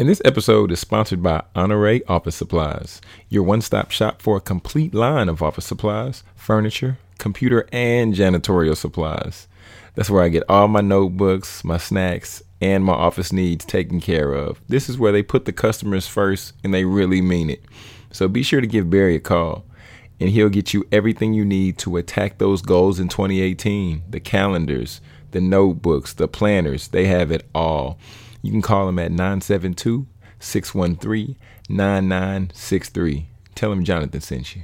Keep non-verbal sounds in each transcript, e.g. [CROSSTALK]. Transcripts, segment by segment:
And this episode is sponsored by Honore Office Supplies, your one stop shop for a complete line of office supplies, furniture, computer, and janitorial supplies. That's where I get all my notebooks, my snacks, and my office needs taken care of. This is where they put the customers first and they really mean it. So be sure to give Barry a call and he'll get you everything you need to attack those goals in 2018 the calendars, the notebooks, the planners. They have it all. You can call them at 972 613 9963. Tell them Jonathan sent you.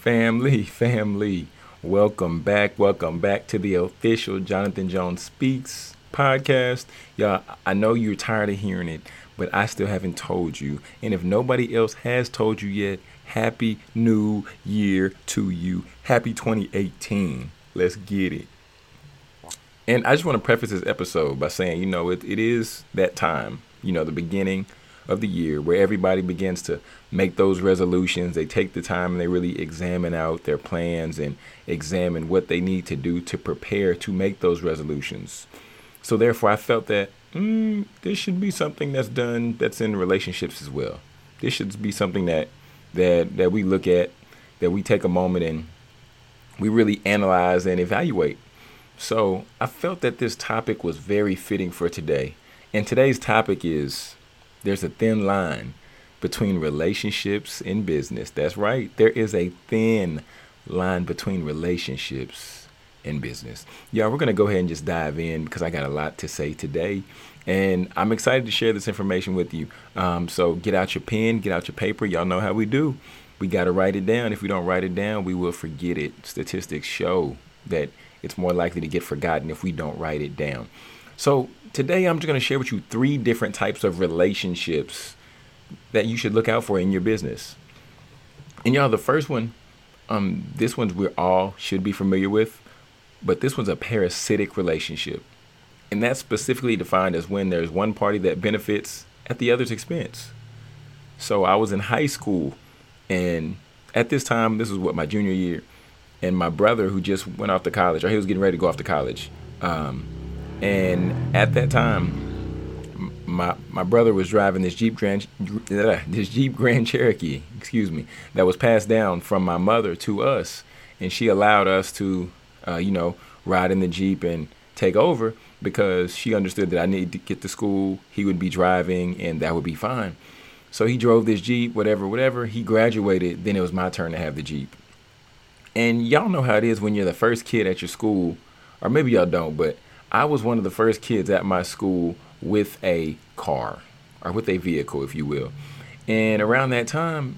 Family, family. Welcome back. Welcome back to the official Jonathan Jones Speaks podcast. Y'all, I know you're tired of hearing it, but I still haven't told you. And if nobody else has told you yet, happy new year to you. Happy 2018. Let's get it. And I just want to preface this episode by saying, you know, it, it is that time, you know, the beginning of the year where everybody begins to make those resolutions. They take the time and they really examine out their plans and examine what they need to do to prepare to make those resolutions. So therefore, I felt that mm, this should be something that's done that's in relationships as well. This should be something that that that we look at, that we take a moment and we really analyze and evaluate. So I felt that this topic was very fitting for today. And today's topic is there's a thin line between relationships and business. That's right. There is a thin line between relationships and business. Yeah, we're going to go ahead and just dive in because I got a lot to say today. And I'm excited to share this information with you. Um, so get out your pen, get out your paper. Y'all know how we do. We got to write it down. If we don't write it down, we will forget it. Statistics show that it's more likely to get forgotten if we don't write it down. So today I'm just going to share with you three different types of relationships that you should look out for in your business. And y'all, the first one, um, this one's we all should be familiar with, but this one's a parasitic relationship. And that's specifically defined as when there's one party that benefits at the other's expense. So I was in high school, and at this time, this was what my junior year, and my brother who just went off to college, or he was getting ready to go off to college, um, and at that time, my my brother was driving this Jeep Grand [LAUGHS] this Jeep Grand Cherokee, excuse me, that was passed down from my mother to us, and she allowed us to, uh, you know, ride in the Jeep and take over because she understood that I needed to get to school. He would be driving, and that would be fine. So he drove this Jeep, whatever, whatever. He graduated. Then it was my turn to have the Jeep. And y'all know how it is when you're the first kid at your school, or maybe y'all don't, but I was one of the first kids at my school with a car or with a vehicle, if you will. And around that time,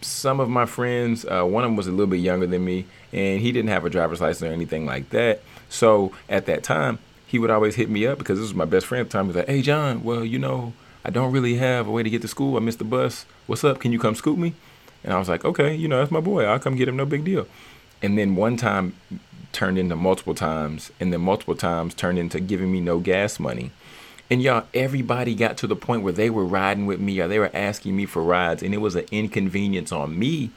some of my friends, uh, one of them was a little bit younger than me, and he didn't have a driver's license or anything like that. So at that time, he would always hit me up because this was my best friend at the time. He was like, "Hey, John, well, you know, I don't really have a way to get to school. I missed the bus. What's up? Can you come scoop me?" And I was like, "Okay, you know, that's my boy. I'll come get him. No big deal." And then one time, turned into multiple times, and then multiple times turned into giving me no gas money. And y'all, everybody got to the point where they were riding with me or they were asking me for rides, and it was an inconvenience on me.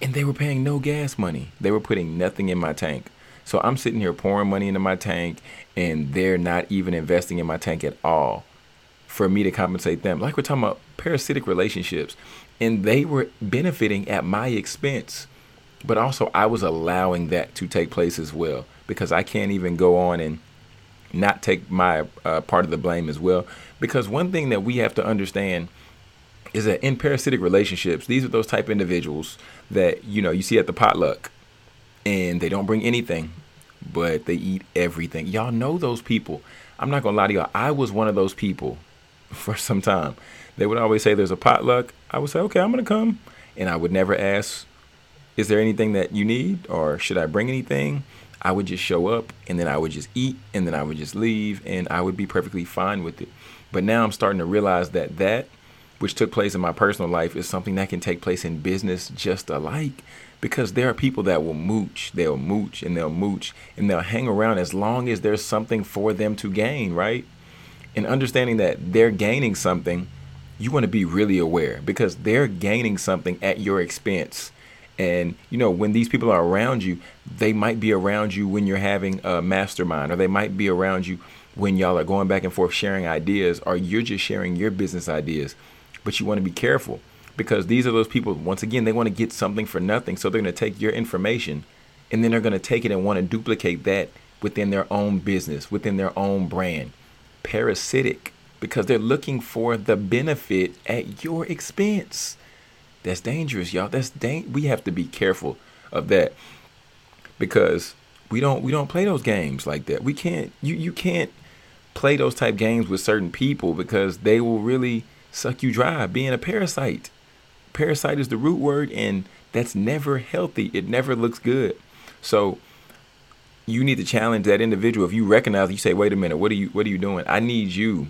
And they were paying no gas money. They were putting nothing in my tank. So I'm sitting here pouring money into my tank, and they're not even investing in my tank at all for me to compensate them. Like we're talking about parasitic relationships. And they were benefiting at my expense. But also, I was allowing that to take place as well because I can't even go on and not take my uh, part of the blame as well. Because one thing that we have to understand is that in parasitic relationships, these are those type of individuals that you know you see at the potluck, and they don't bring anything, but they eat everything. Y'all know those people. I'm not gonna lie to y'all. I was one of those people [LAUGHS] for some time. They would always say there's a potluck. I would say, okay, I'm gonna come, and I would never ask is there anything that you need or should I bring anything? I would just show up and then I would just eat and then I would just leave and I would be perfectly fine with it. But now I'm starting to realize that that which took place in my personal life is something that can take place in business just alike because there are people that will mooch, they'll mooch and they'll mooch and they'll hang around as long as there's something for them to gain, right? And understanding that they're gaining something, you want to be really aware because they're gaining something at your expense. And you know, when these people are around you, they might be around you when you're having a mastermind, or they might be around you when y'all are going back and forth sharing ideas, or you're just sharing your business ideas. But you want to be careful because these are those people, once again, they want to get something for nothing. So they're going to take your information and then they're going to take it and want to duplicate that within their own business, within their own brand. Parasitic because they're looking for the benefit at your expense. That's dangerous, y'all. That's dang- we have to be careful of that because we don't we don't play those games like that. We can't you you can't play those type games with certain people because they will really suck you dry being a parasite. Parasite is the root word and that's never healthy. It never looks good. So you need to challenge that individual. If you recognize, you say, "Wait a minute, what are you what are you doing? I need you,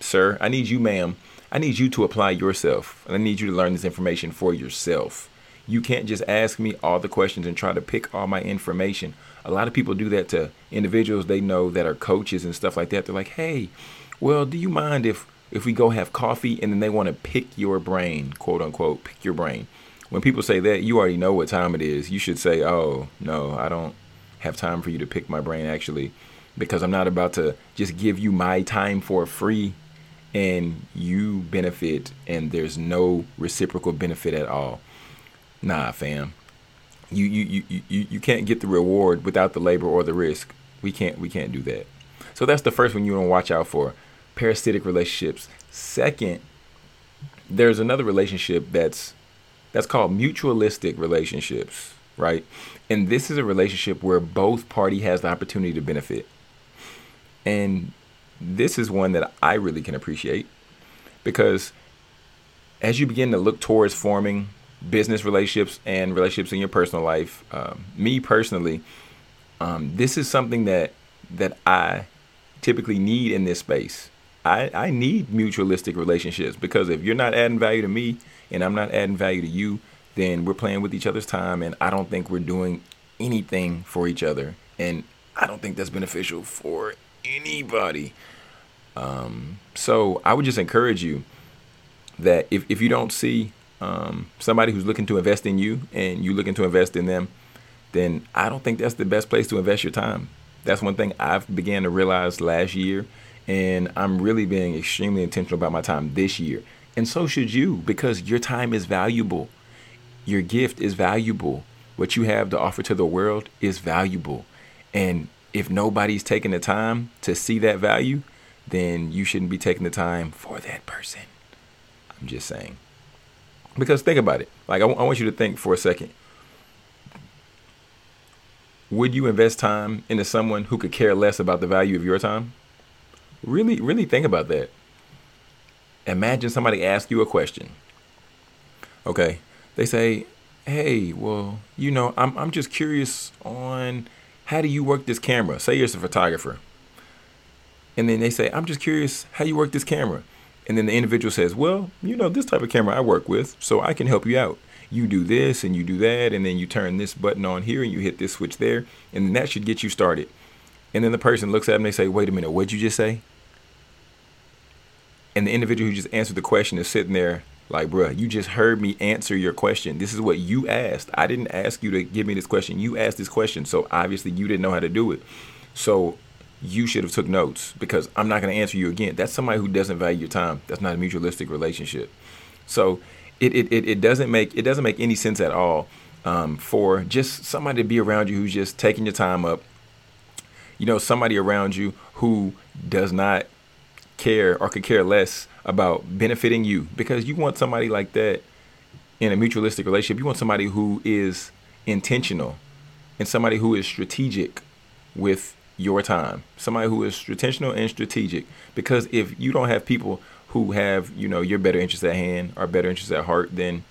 sir. I need you, ma'am. I need you to apply yourself, and I need you to learn this information for yourself. You can't just ask me all the questions and try to pick all my information. A lot of people do that to individuals they know that are coaches and stuff like that. They're like, "Hey, well, do you mind if if we go have coffee?" And then they want to pick your brain, quote unquote, pick your brain. When people say that, you already know what time it is. You should say, "Oh, no, I don't have time for you to pick my brain actually because I'm not about to just give you my time for free and you benefit and there's no reciprocal benefit at all. Nah, fam. You you, you, you, you can't get the reward without the labor or the risk. We can't we can't do that. So that's the first one you want to watch out for. Parasitic relationships. Second, there's another relationship that's that's called mutualistic relationships, right? And this is a relationship where both party has the opportunity to benefit. And this is one that I really can appreciate because as you begin to look towards forming business relationships and relationships in your personal life, um, me personally, um, this is something that that I typically need in this space. I, I need mutualistic relationships because if you're not adding value to me and I'm not adding value to you, then we're playing with each other's time and I don't think we're doing anything for each other. And I don't think that's beneficial for anybody. Um, so I would just encourage you that if, if you don't see um, somebody who's looking to invest in you and you looking to invest in them, then I don't think that's the best place to invest your time. That's one thing I've began to realize last year, and I'm really being extremely intentional about my time this year. And so should you, because your time is valuable. Your gift is valuable. What you have to offer to the world is valuable. And if nobody's taking the time to see that value, then you shouldn't be taking the time for that person. I'm just saying. Because think about it. Like, I, w- I want you to think for a second. Would you invest time into someone who could care less about the value of your time? Really, really think about that. Imagine somebody ask you a question. Okay. They say, hey, well, you know, I'm, I'm just curious on how do you work this camera? Say you're a photographer and then they say, I'm just curious how you work this camera. And then the individual says, Well, you know, this type of camera I work with, so I can help you out. You do this and you do that, and then you turn this button on here and you hit this switch there, and that should get you started. And then the person looks at them and they say, Wait a minute, what'd you just say? And the individual who just answered the question is sitting there like, bruh, you just heard me answer your question. This is what you asked. I didn't ask you to give me this question. You asked this question. So obviously you didn't know how to do it. So you should have took notes because I'm not going to answer you again. That's somebody who doesn't value your time. That's not a mutualistic relationship. So it, it, it, it doesn't make it doesn't make any sense at all um, for just somebody to be around you who's just taking your time up. You know, somebody around you who does not care or could care less about benefiting you because you want somebody like that in a mutualistic relationship. You want somebody who is intentional and somebody who is strategic with your time. Somebody who is intentional and strategic. Because if you don't have people who have, you know, your better interests at hand or better interests at heart, then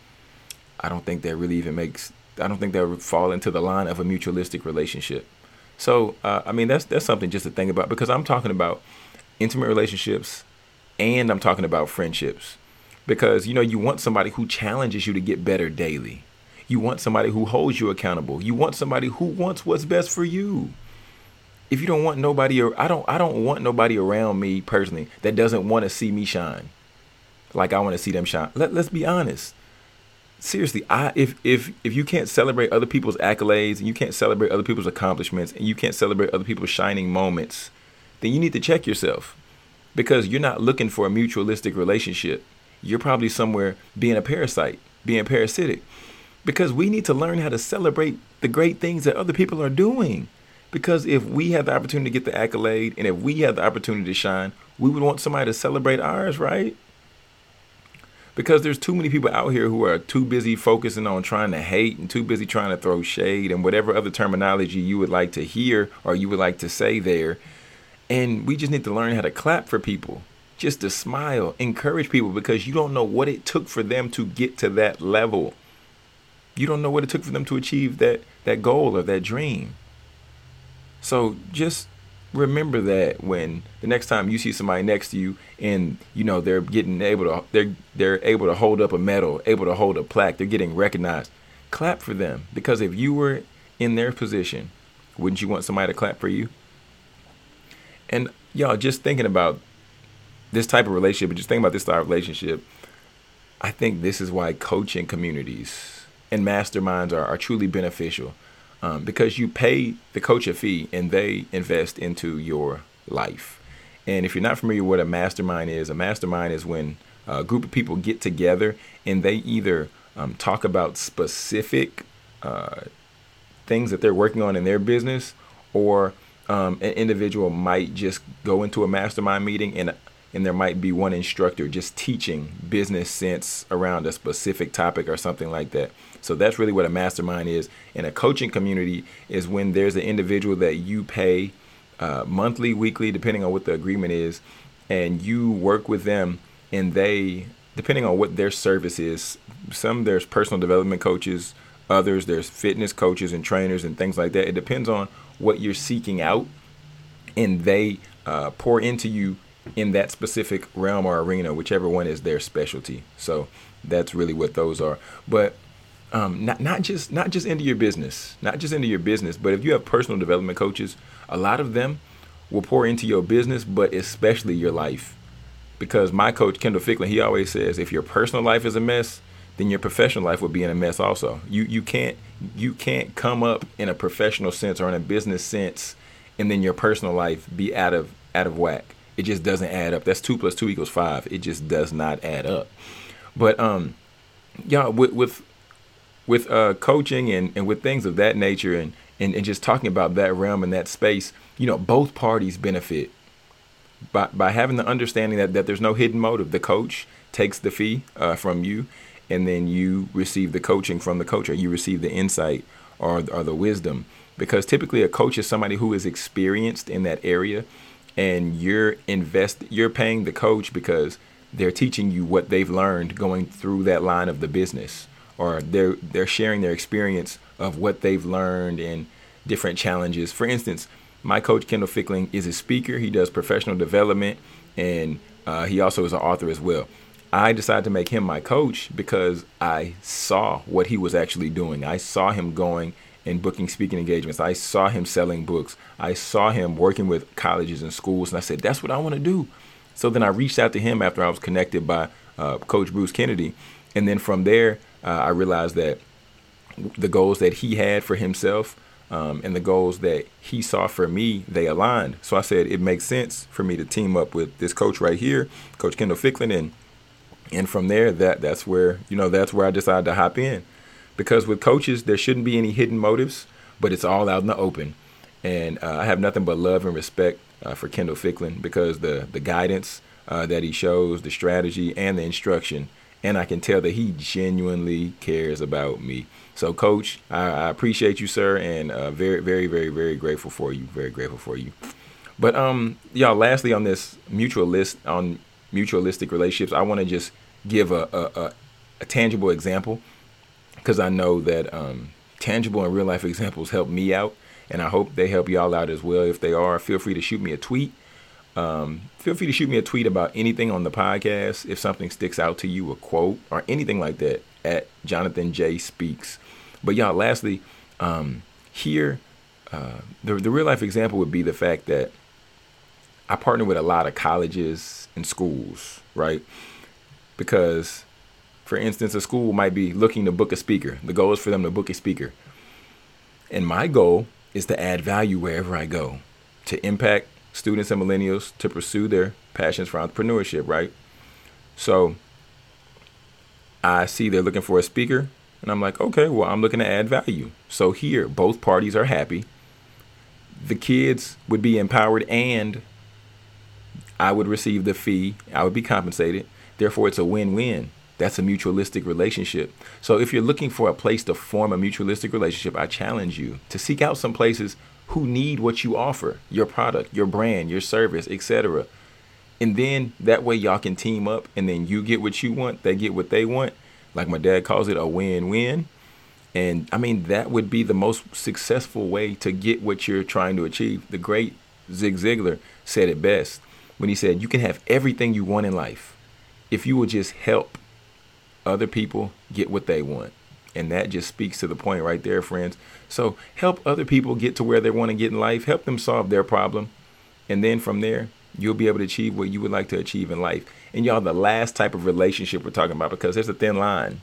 I don't think that really even makes. I don't think that would fall into the line of a mutualistic relationship. So, uh, I mean, that's that's something just to think about because I'm talking about intimate relationships and I'm talking about friendships because you know you want somebody who challenges you to get better daily. You want somebody who holds you accountable. You want somebody who wants what's best for you. If you don't want nobody or I don't I don't want nobody around me personally that doesn't want to see me shine. Like I want to see them shine. Let, let's be honest. Seriously, I if if if you can't celebrate other people's accolades and you can't celebrate other people's accomplishments and you can't celebrate other people's shining moments, then you need to check yourself because you're not looking for a mutualistic relationship. You're probably somewhere being a parasite, being parasitic. Because we need to learn how to celebrate the great things that other people are doing. Because if we have the opportunity to get the accolade and if we have the opportunity to shine, we would want somebody to celebrate ours, right? Because there's too many people out here who are too busy focusing on trying to hate and too busy trying to throw shade and whatever other terminology you would like to hear or you would like to say there and we just need to learn how to clap for people, just to smile, encourage people because you don't know what it took for them to get to that level. You don't know what it took for them to achieve that that goal or that dream. So just remember that when the next time you see somebody next to you and you know they're getting able to they're they're able to hold up a medal, able to hold a plaque, they're getting recognized. Clap for them because if you were in their position, wouldn't you want somebody to clap for you? And y'all just thinking about this type of relationship, just thinking about this type of relationship, I think this is why coaching communities and masterminds are, are truly beneficial. Um, because you pay the coach a fee and they invest into your life. And if you're not familiar with what a mastermind is, a mastermind is when a group of people get together and they either um, talk about specific uh, things that they're working on in their business or um, an individual might just go into a mastermind meeting and and there might be one instructor just teaching business sense around a specific topic or something like that. So that's really what a mastermind is. And a coaching community is when there's an individual that you pay uh, monthly, weekly, depending on what the agreement is, and you work with them, and they, depending on what their service is, some there's personal development coaches, others there's fitness coaches and trainers and things like that. It depends on what you're seeking out, and they uh, pour into you in that specific realm or arena, whichever one is their specialty. So that's really what those are. But um, not not just not just into your business, not just into your business, but if you have personal development coaches, a lot of them will pour into your business, but especially your life. Because my coach Kendall Ficklin, he always says, if your personal life is a mess, then your professional life will be in a mess also. You you can't you can't come up in a professional sense or in a business sense and then your personal life be out of out of whack. It just doesn't add up. That's two plus two equals five. It just does not add up. But um yeah, with with with uh coaching and, and with things of that nature and, and, and just talking about that realm and that space, you know, both parties benefit by by having the understanding that, that there's no hidden motive. The coach takes the fee uh, from you and then you receive the coaching from the coach or you receive the insight or, or the wisdom because typically a coach is somebody who is experienced in that area and you're invest you're paying the coach because they're teaching you what they've learned going through that line of the business or they're they're sharing their experience of what they've learned and different challenges. For instance my coach Kendall Ficklin is a speaker. He does professional development and uh, he also is an author as well. I decided to make him my coach because I saw what he was actually doing. I saw him going and booking speaking engagements. I saw him selling books. I saw him working with colleges and schools. And I said, that's what I want to do. So then I reached out to him after I was connected by uh, Coach Bruce Kennedy. And then from there, uh, I realized that the goals that he had for himself um, and the goals that he saw for me, they aligned. So I said, it makes sense for me to team up with this coach right here, Coach Kendall Ficklin, and and from there that that's where you know that's where I decided to hop in because with coaches there shouldn't be any hidden motives but it's all out in the open. And uh, I have nothing but love and respect uh, for Kendall Ficklin because the the guidance uh, that he shows the strategy and the instruction and I can tell that he genuinely cares about me. So coach I, I appreciate you sir and uh, very very very very grateful for you very grateful for you. But um y'all lastly on this mutual list on mutualistic relationships, I want to just give a, a, a, a tangible example because I know that um, tangible and real life examples help me out, and I hope they help y'all out as well. If they are, feel free to shoot me a tweet. Um, feel free to shoot me a tweet about anything on the podcast. If something sticks out to you, a quote or anything like that, at Jonathan J Speaks. But y'all, lastly, um, here, uh, the the real life example would be the fact that I partner with a lot of colleges and schools, right? Because, for instance, a school might be looking to book a speaker. The goal is for them to book a speaker. And my goal is to add value wherever I go, to impact students and millennials to pursue their passions for entrepreneurship, right? So I see they're looking for a speaker, and I'm like, okay, well, I'm looking to add value. So here, both parties are happy. The kids would be empowered, and I would receive the fee. I would be compensated. Therefore, it's a win win. That's a mutualistic relationship. So if you're looking for a place to form a mutualistic relationship, I challenge you to seek out some places who need what you offer, your product, your brand, your service, etc. And then that way y'all can team up and then you get what you want, they get what they want. Like my dad calls it a win-win. And I mean that would be the most successful way to get what you're trying to achieve. The great Zig Ziglar said it best when he said you can have everything you want in life if you will just help other people get what they want. And that just speaks to the point right there, friends. So help other people get to where they want to get in life, help them solve their problem. And then from there, you'll be able to achieve what you would like to achieve in life. And y'all, the last type of relationship we're talking about, because there's a thin line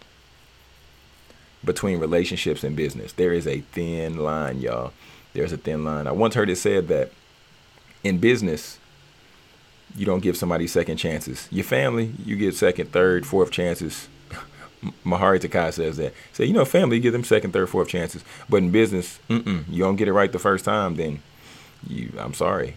between relationships and business. There is a thin line, y'all. There's a thin line. I once heard it said that in business, you don't give somebody second chances. Your family, you get second, third, fourth chances Mahari Takai says that. Say, you know, family, give them second, third, fourth chances. But in business, you don't get it right the first time, then you, I'm sorry,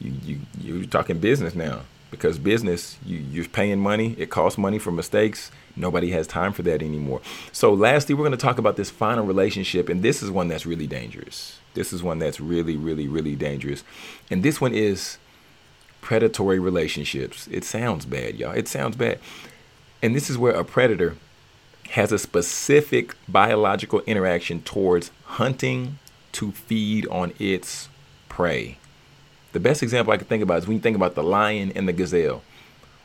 you you you're talking business now because business, you you're paying money. It costs money for mistakes. Nobody has time for that anymore. So, lastly, we're going to talk about this final relationship, and this is one that's really dangerous. This is one that's really, really, really dangerous, and this one is predatory relationships. It sounds bad, y'all. It sounds bad. And this is where a predator has a specific biological interaction towards hunting to feed on its prey. The best example I can think about is when you think about the lion and the gazelle.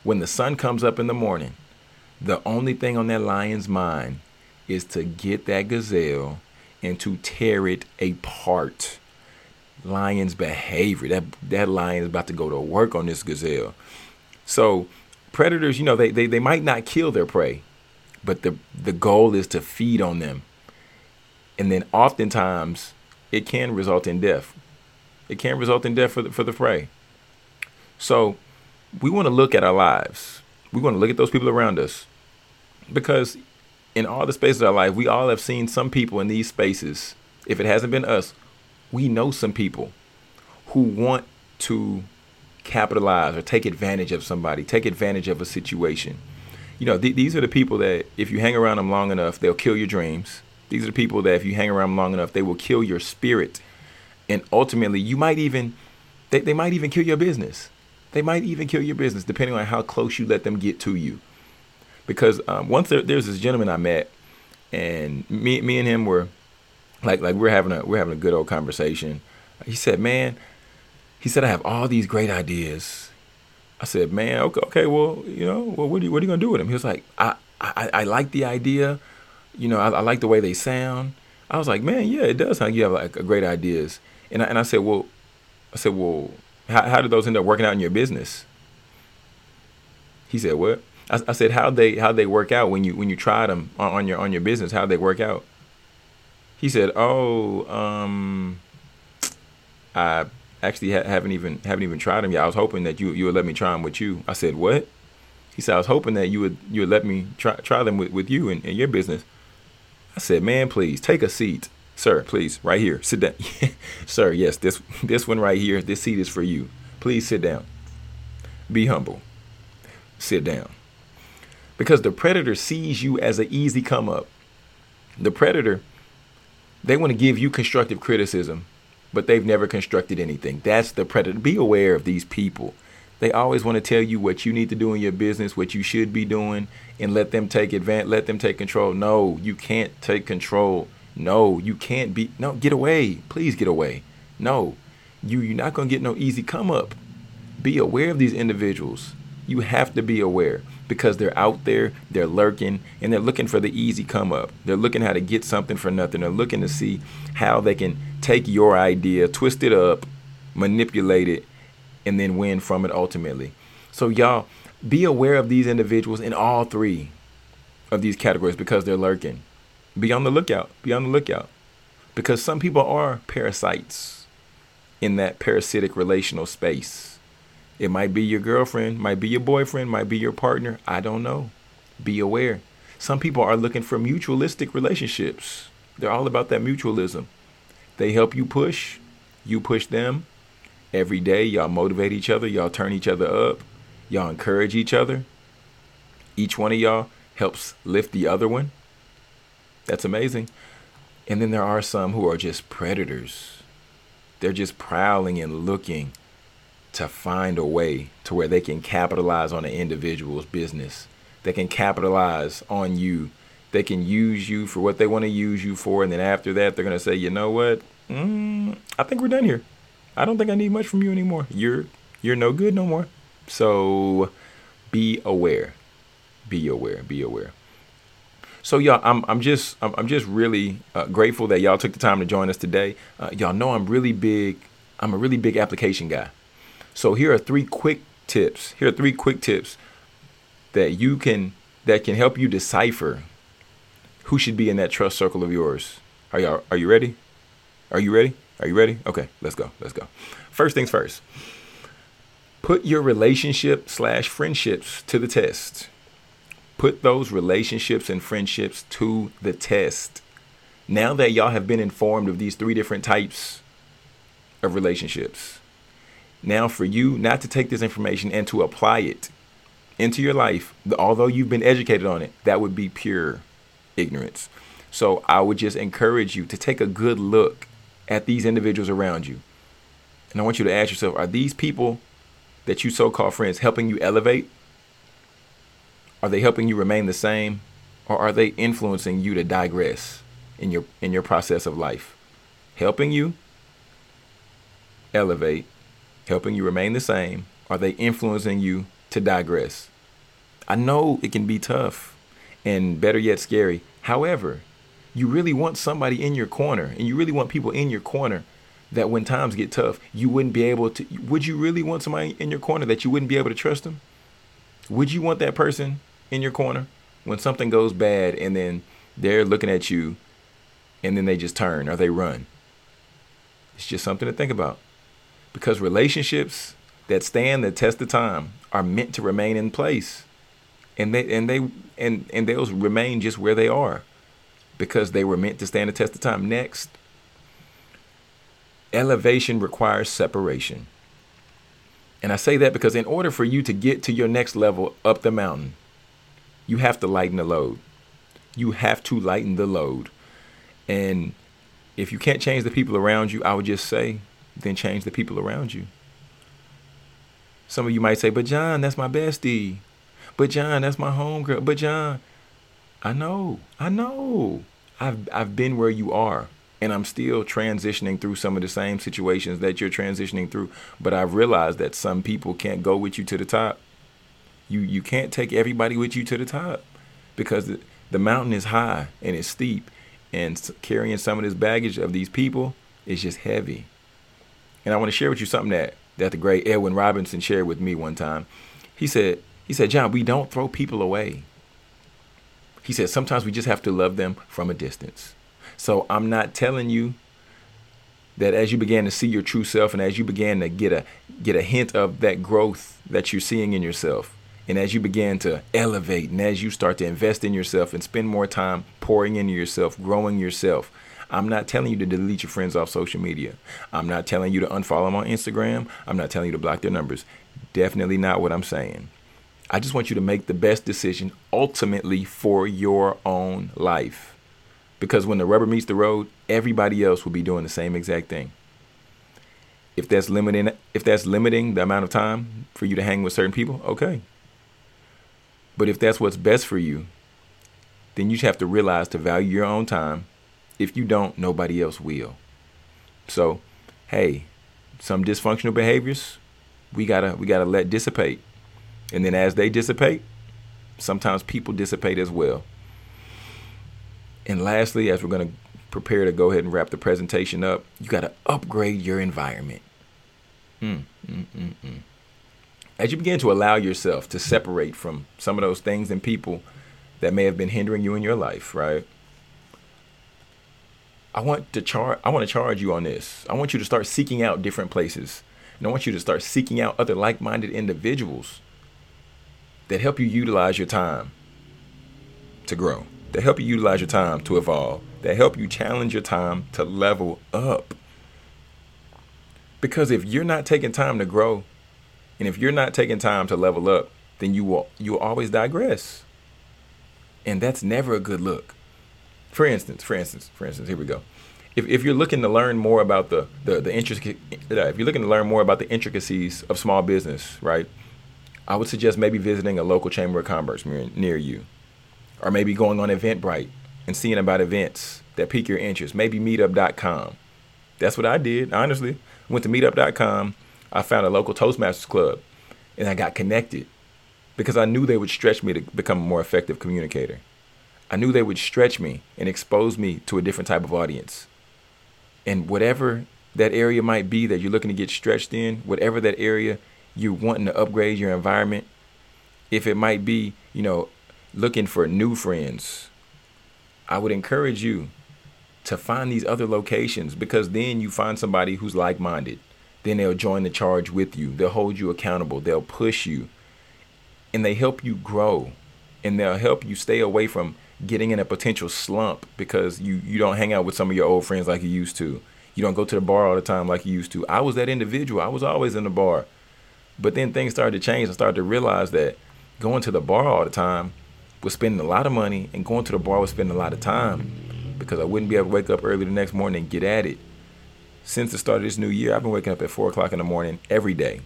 When the sun comes up in the morning, the only thing on that lion's mind is to get that gazelle and to tear it apart. Lion's behavior. That that lion is about to go to work on this gazelle. So predators, you know, they, they, they might not kill their prey, but the, the goal is to feed on them. And then oftentimes it can result in death. It can result in death for the, for the prey. So we want to look at our lives. We want to look at those people around us because in all the spaces of our life, we all have seen some people in these spaces. If it hasn't been us, we know some people who want to capitalize or take advantage of somebody, take advantage of a situation. You know, th- these are the people that if you hang around them long enough, they'll kill your dreams. These are the people that if you hang around them long enough, they will kill your spirit. And ultimately, you might even, they, they might even kill your business. They might even kill your business, depending on how close you let them get to you. Because um, once there, there's this gentleman I met, and me, me and him were like, like we're having a, we're having a good old conversation. He said, "Man, he said, I have all these great ideas. I said, man, okay, okay well, you know, well, what are you, what are you gonna do with them? He was like, I, I, I like the idea. You know, I, I like the way they sound. I was like, man, yeah, it does sound you have like great ideas. And I, and I said, well, I said, well, how, how did those end up working out in your business? He said, what? I, I said, how they how they work out when you when you try them on, on your on your business? How they work out? He said, oh, um, I actually ha- haven't even haven't even tried them yet. I was hoping that you you would let me try them with you. I said, what? He said, I was hoping that you would you would let me try try them with, with you and, and your business. I said, man, please take a seat, sir. Please, right here, sit down, [LAUGHS] sir. Yes, this this one right here. This seat is for you. Please sit down. Be humble. Sit down. Because the predator sees you as an easy come up. The predator, they want to give you constructive criticism but they've never constructed anything. That's the predator. Be aware of these people. They always want to tell you what you need to do in your business, what you should be doing, and let them take advantage, let them take control. No, you can't take control. No, you can't be. No, get away. Please get away. No, you you're not gonna get no easy come up. Be aware of these individuals. You have to be aware because they're out there, they're lurking, and they're looking for the easy come up. They're looking how to get something for nothing. They're looking to see how they can take your idea, twist it up, manipulate it, and then win from it ultimately. So, y'all, be aware of these individuals in all three of these categories because they're lurking. Be on the lookout. Be on the lookout. Because some people are parasites in that parasitic relational space. It might be your girlfriend, might be your boyfriend, might be your partner. I don't know. Be aware. Some people are looking for mutualistic relationships. They're all about that mutualism. They help you push, you push them. Every day, y'all motivate each other, y'all turn each other up, y'all encourage each other. Each one of y'all helps lift the other one. That's amazing. And then there are some who are just predators. They're just prowling and looking to find a way to where they can capitalize on an individual's business. They can capitalize on you. They can use you for what they want to use you for. And then after that, they're going to say, you know what? Mm, I think we're done here. I don't think I need much from you anymore. You're you're no good no more. So be aware. Be aware. Be aware. So y'all, I'm I'm just I'm, I'm just really uh, grateful that y'all took the time to join us today. Uh, y'all know I'm really big. I'm a really big application guy. So here are three quick tips. Here are three quick tips that you can that can help you decipher who should be in that trust circle of yours. Are y'all are you ready? Are you ready? Are you ready? Okay, let's go. Let's go. First things first. Put your relationship slash friendships to the test. Put those relationships and friendships to the test. Now that y'all have been informed of these three different types of relationships, now for you not to take this information and to apply it into your life, although you've been educated on it, that would be pure ignorance. So I would just encourage you to take a good look at these individuals around you. And I want you to ask yourself are these people that you so called friends helping you elevate? Are they helping you remain the same? Or are they influencing you to digress in your in your process of life? Helping you elevate, helping you remain the same, are they influencing you to digress? I know it can be tough and better yet scary. However, you really want somebody in your corner and you really want people in your corner that when times get tough, you wouldn't be able to would you really want somebody in your corner that you wouldn't be able to trust them? Would you want that person in your corner when something goes bad and then they're looking at you and then they just turn or they run. It's just something to think about. Because relationships that stand the test of time are meant to remain in place. And they and they and, and they'll remain just where they are. Because they were meant to stand the test of time. Next, elevation requires separation. And I say that because in order for you to get to your next level up the mountain, you have to lighten the load. You have to lighten the load. And if you can't change the people around you, I would just say, then change the people around you. Some of you might say, but John, that's my bestie. But John, that's my homegirl. But John, I know, I know. I've I've been where you are. And I'm still transitioning through some of the same situations that you're transitioning through. But I've realized that some people can't go with you to the top. You you can't take everybody with you to the top because the, the mountain is high and it's steep, and carrying some of this baggage of these people is just heavy. And I want to share with you something that that the great Edwin Robinson shared with me one time. He said he said John, we don't throw people away. He said sometimes we just have to love them from a distance. So I'm not telling you that as you began to see your true self and as you began to get a get a hint of that growth that you're seeing in yourself and as you began to elevate and as you start to invest in yourself and spend more time pouring into yourself, growing yourself, I'm not telling you to delete your friends off social media. I'm not telling you to unfollow them on Instagram. I'm not telling you to block their numbers. Definitely not what I'm saying. I just want you to make the best decision ultimately for your own life. Because when the rubber meets the road, everybody else will be doing the same exact thing. If that's limiting if that's limiting the amount of time for you to hang with certain people, okay, but if that's what's best for you, then you have to realize to value your own time. If you don't, nobody else will. So, hey, some dysfunctional behaviors, we gotta we gotta let dissipate. And then as they dissipate, sometimes people dissipate as well. And lastly, as we're to prepare to go ahead and wrap the presentation up, you got to upgrade your environment. Mm, mm, mm, mm, As you begin to allow yourself to separate from some of those things and people that may have been hindering you in your life, right? I want to charge I want to charge you on this. I want you to start seeking out different places. And I want you to start seeking out other like-minded individuals that help you utilize your time to grow, that help you utilize your time to evolve, that help you challenge your time to level up. Because if you're not taking time to grow, and if you're not taking time to level up, then you will you'll always digress. And that's never a good look. For instance, for instance, for instance, here we go. If, if you're looking to learn more about the the, the intric- uh, if you're looking to learn more about the intricacies of small business, right? I would suggest maybe visiting a local chamber of commerce near, near you, or maybe going on Eventbrite and seeing about events that pique your interest. Maybe Meetup.com. That's what I did. Honestly, went to Meetup.com. I found a local Toastmasters club, and I got connected because I knew they would stretch me to become a more effective communicator. I knew they would stretch me and expose me to a different type of audience. And whatever that area might be that you're looking to get stretched in, whatever that area you're wanting to upgrade your environment, if it might be, you know, looking for new friends, I would encourage you to find these other locations because then you find somebody who's like minded. Then they'll join the charge with you. They'll hold you accountable. They'll push you. And they help you grow. And they'll help you stay away from getting in a potential slump because you you don't hang out with some of your old friends like you used to. You don't go to the bar all the time like you used to. I was that individual. I was always in the bar. But then things started to change. I started to realize that going to the bar all the time was spending a lot of money and going to the bar was spending a lot of time because I wouldn't be able to wake up early the next morning and get at it. Since the start of this new year, I've been waking up at four o'clock in the morning every day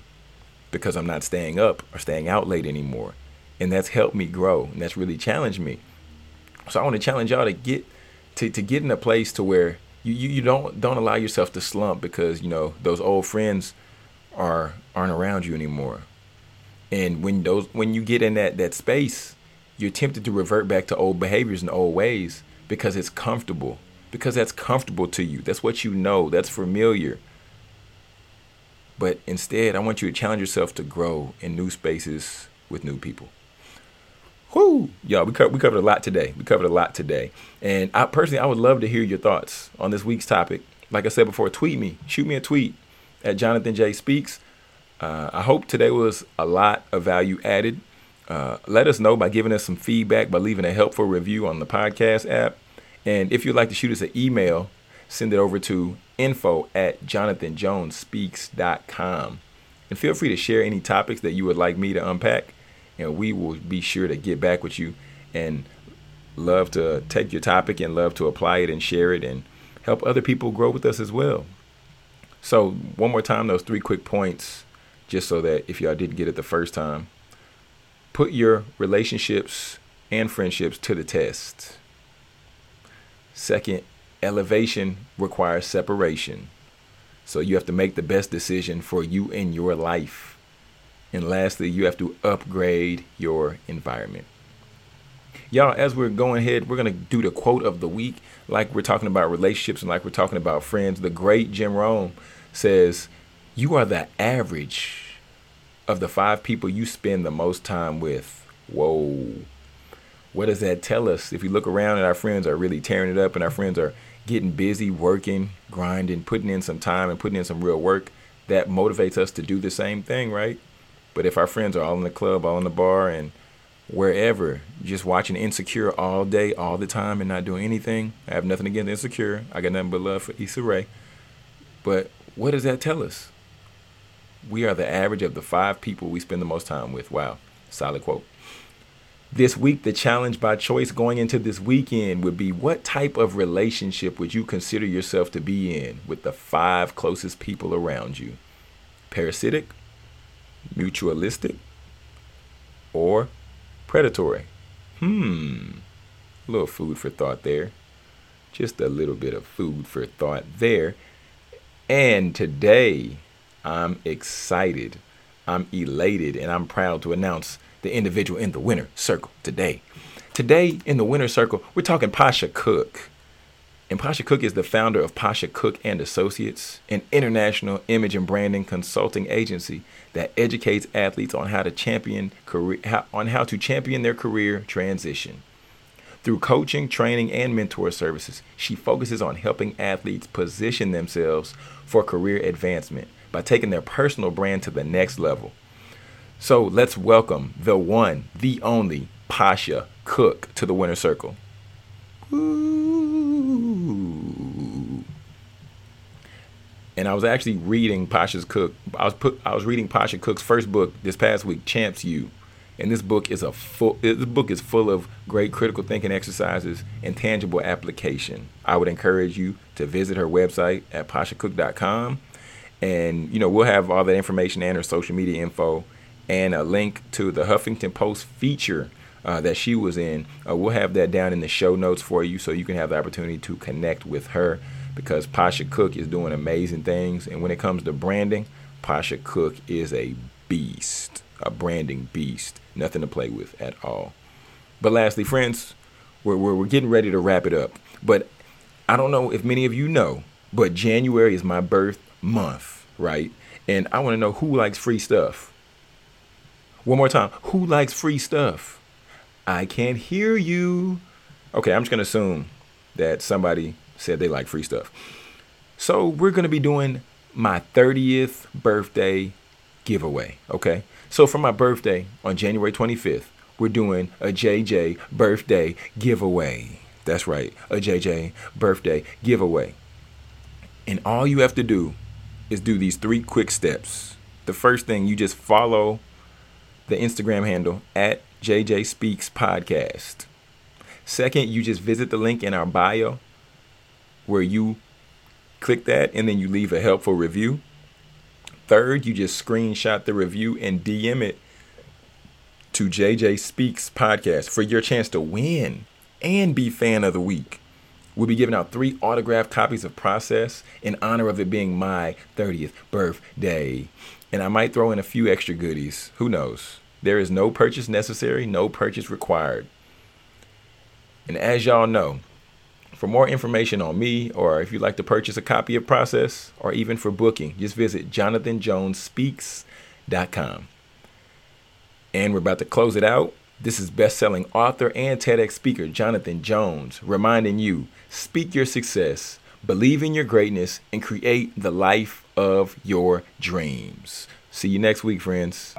because I'm not staying up or staying out late anymore. And that's helped me grow and that's really challenged me. So I want to challenge y'all to get to, to get in a place to where you, you, you don't don't allow yourself to slump because you know those old friends are aren't around you anymore. And when those when you get in that that space, you're tempted to revert back to old behaviors and old ways because it's comfortable. Because that's comfortable to you. That's what you know. That's familiar. But instead, I want you to challenge yourself to grow in new spaces with new people. Whoo, y'all, we, co- we covered a lot today. We covered a lot today. And I personally, I would love to hear your thoughts on this week's topic. Like I said before, tweet me, shoot me a tweet at Jonathan J Speaks. Uh, I hope today was a lot of value added. Uh, let us know by giving us some feedback, by leaving a helpful review on the podcast app. And if you'd like to shoot us an email, send it over to info at jonathanjonesspeaks.com. And feel free to share any topics that you would like me to unpack and we will be sure to get back with you and love to take your topic and love to apply it and share it and help other people grow with us as well. So, one more time, those three quick points, just so that if y'all didn't get it the first time, put your relationships and friendships to the test. Second, elevation requires separation. So, you have to make the best decision for you in your life. And lastly, you have to upgrade your environment. Y'all, as we're going ahead, we're going to do the quote of the week. Like we're talking about relationships and like we're talking about friends. The great Jim Rohn says, You are the average of the five people you spend the most time with. Whoa. What does that tell us? If you look around and our friends are really tearing it up and our friends are getting busy, working, grinding, putting in some time and putting in some real work, that motivates us to do the same thing, right? But if our friends are all in the club, all in the bar, and wherever, just watching Insecure all day, all the time, and not doing anything, I have nothing against Insecure. I got nothing but love for Issa Rae. But what does that tell us? We are the average of the five people we spend the most time with. Wow, solid quote. This week, the challenge by choice going into this weekend would be what type of relationship would you consider yourself to be in with the five closest people around you? Parasitic, mutualistic, or predatory? Hmm, a little food for thought there. Just a little bit of food for thought there. And today, I'm excited. I'm elated and I'm proud to announce the individual in the winner circle today. Today in the winner circle, we're talking Pasha Cook. And Pasha Cook is the founder of Pasha Cook and Associates, an international image and branding consulting agency that educates athletes on how to champion career on how to champion their career transition. Through coaching, training, and mentor services, she focuses on helping athletes position themselves for career advancement by taking their personal brand to the next level. So let's welcome the one, the only Pasha Cook to the winner circle. Ooh. And I was actually reading Pasha's Cook. I was put. I was reading Pasha Cook's first book this past week, Champs You, and this book is a full. This book is full of great critical thinking exercises and tangible application. I would encourage you to visit her website at pashacook.com, and you know we'll have all that information and her social media info, and a link to the Huffington Post feature uh, that she was in. Uh, we'll have that down in the show notes for you so you can have the opportunity to connect with her because Pasha Cook is doing amazing things. And when it comes to branding, Pasha Cook is a beast, a branding beast. Nothing to play with at all. But lastly, friends, we're, we're, we're getting ready to wrap it up. But I don't know if many of you know, but January is my birth month, right? And I want to know who likes free stuff. One more time. Who likes free stuff? I can't hear you. Okay, I'm just going to assume that somebody said they like free stuff. So we're going to be doing my 30th birthday giveaway. Okay. So for my birthday on January 25th, we're doing a JJ birthday giveaway. That's right, a JJ birthday giveaway. And all you have to do is do these three quick steps. The first thing, you just follow the Instagram handle at JJ Speaks Podcast. Second, you just visit the link in our bio where you click that and then you leave a helpful review. Third, you just screenshot the review and DM it to JJ Speaks Podcast for your chance to win and be fan of the week. We'll be giving out three autographed copies of Process in honor of it being my 30th birthday. And I might throw in a few extra goodies. Who knows? There is no purchase necessary, no purchase required. And as y'all know, for more information on me, or if you'd like to purchase a copy of Process, or even for booking, just visit jonathanjonesspeaks.com. And we're about to close it out. This is best-selling author and TEDx speaker Jonathan Jones reminding you, speak your success, believe in your greatness, and create the life of your dreams. See you next week, friends.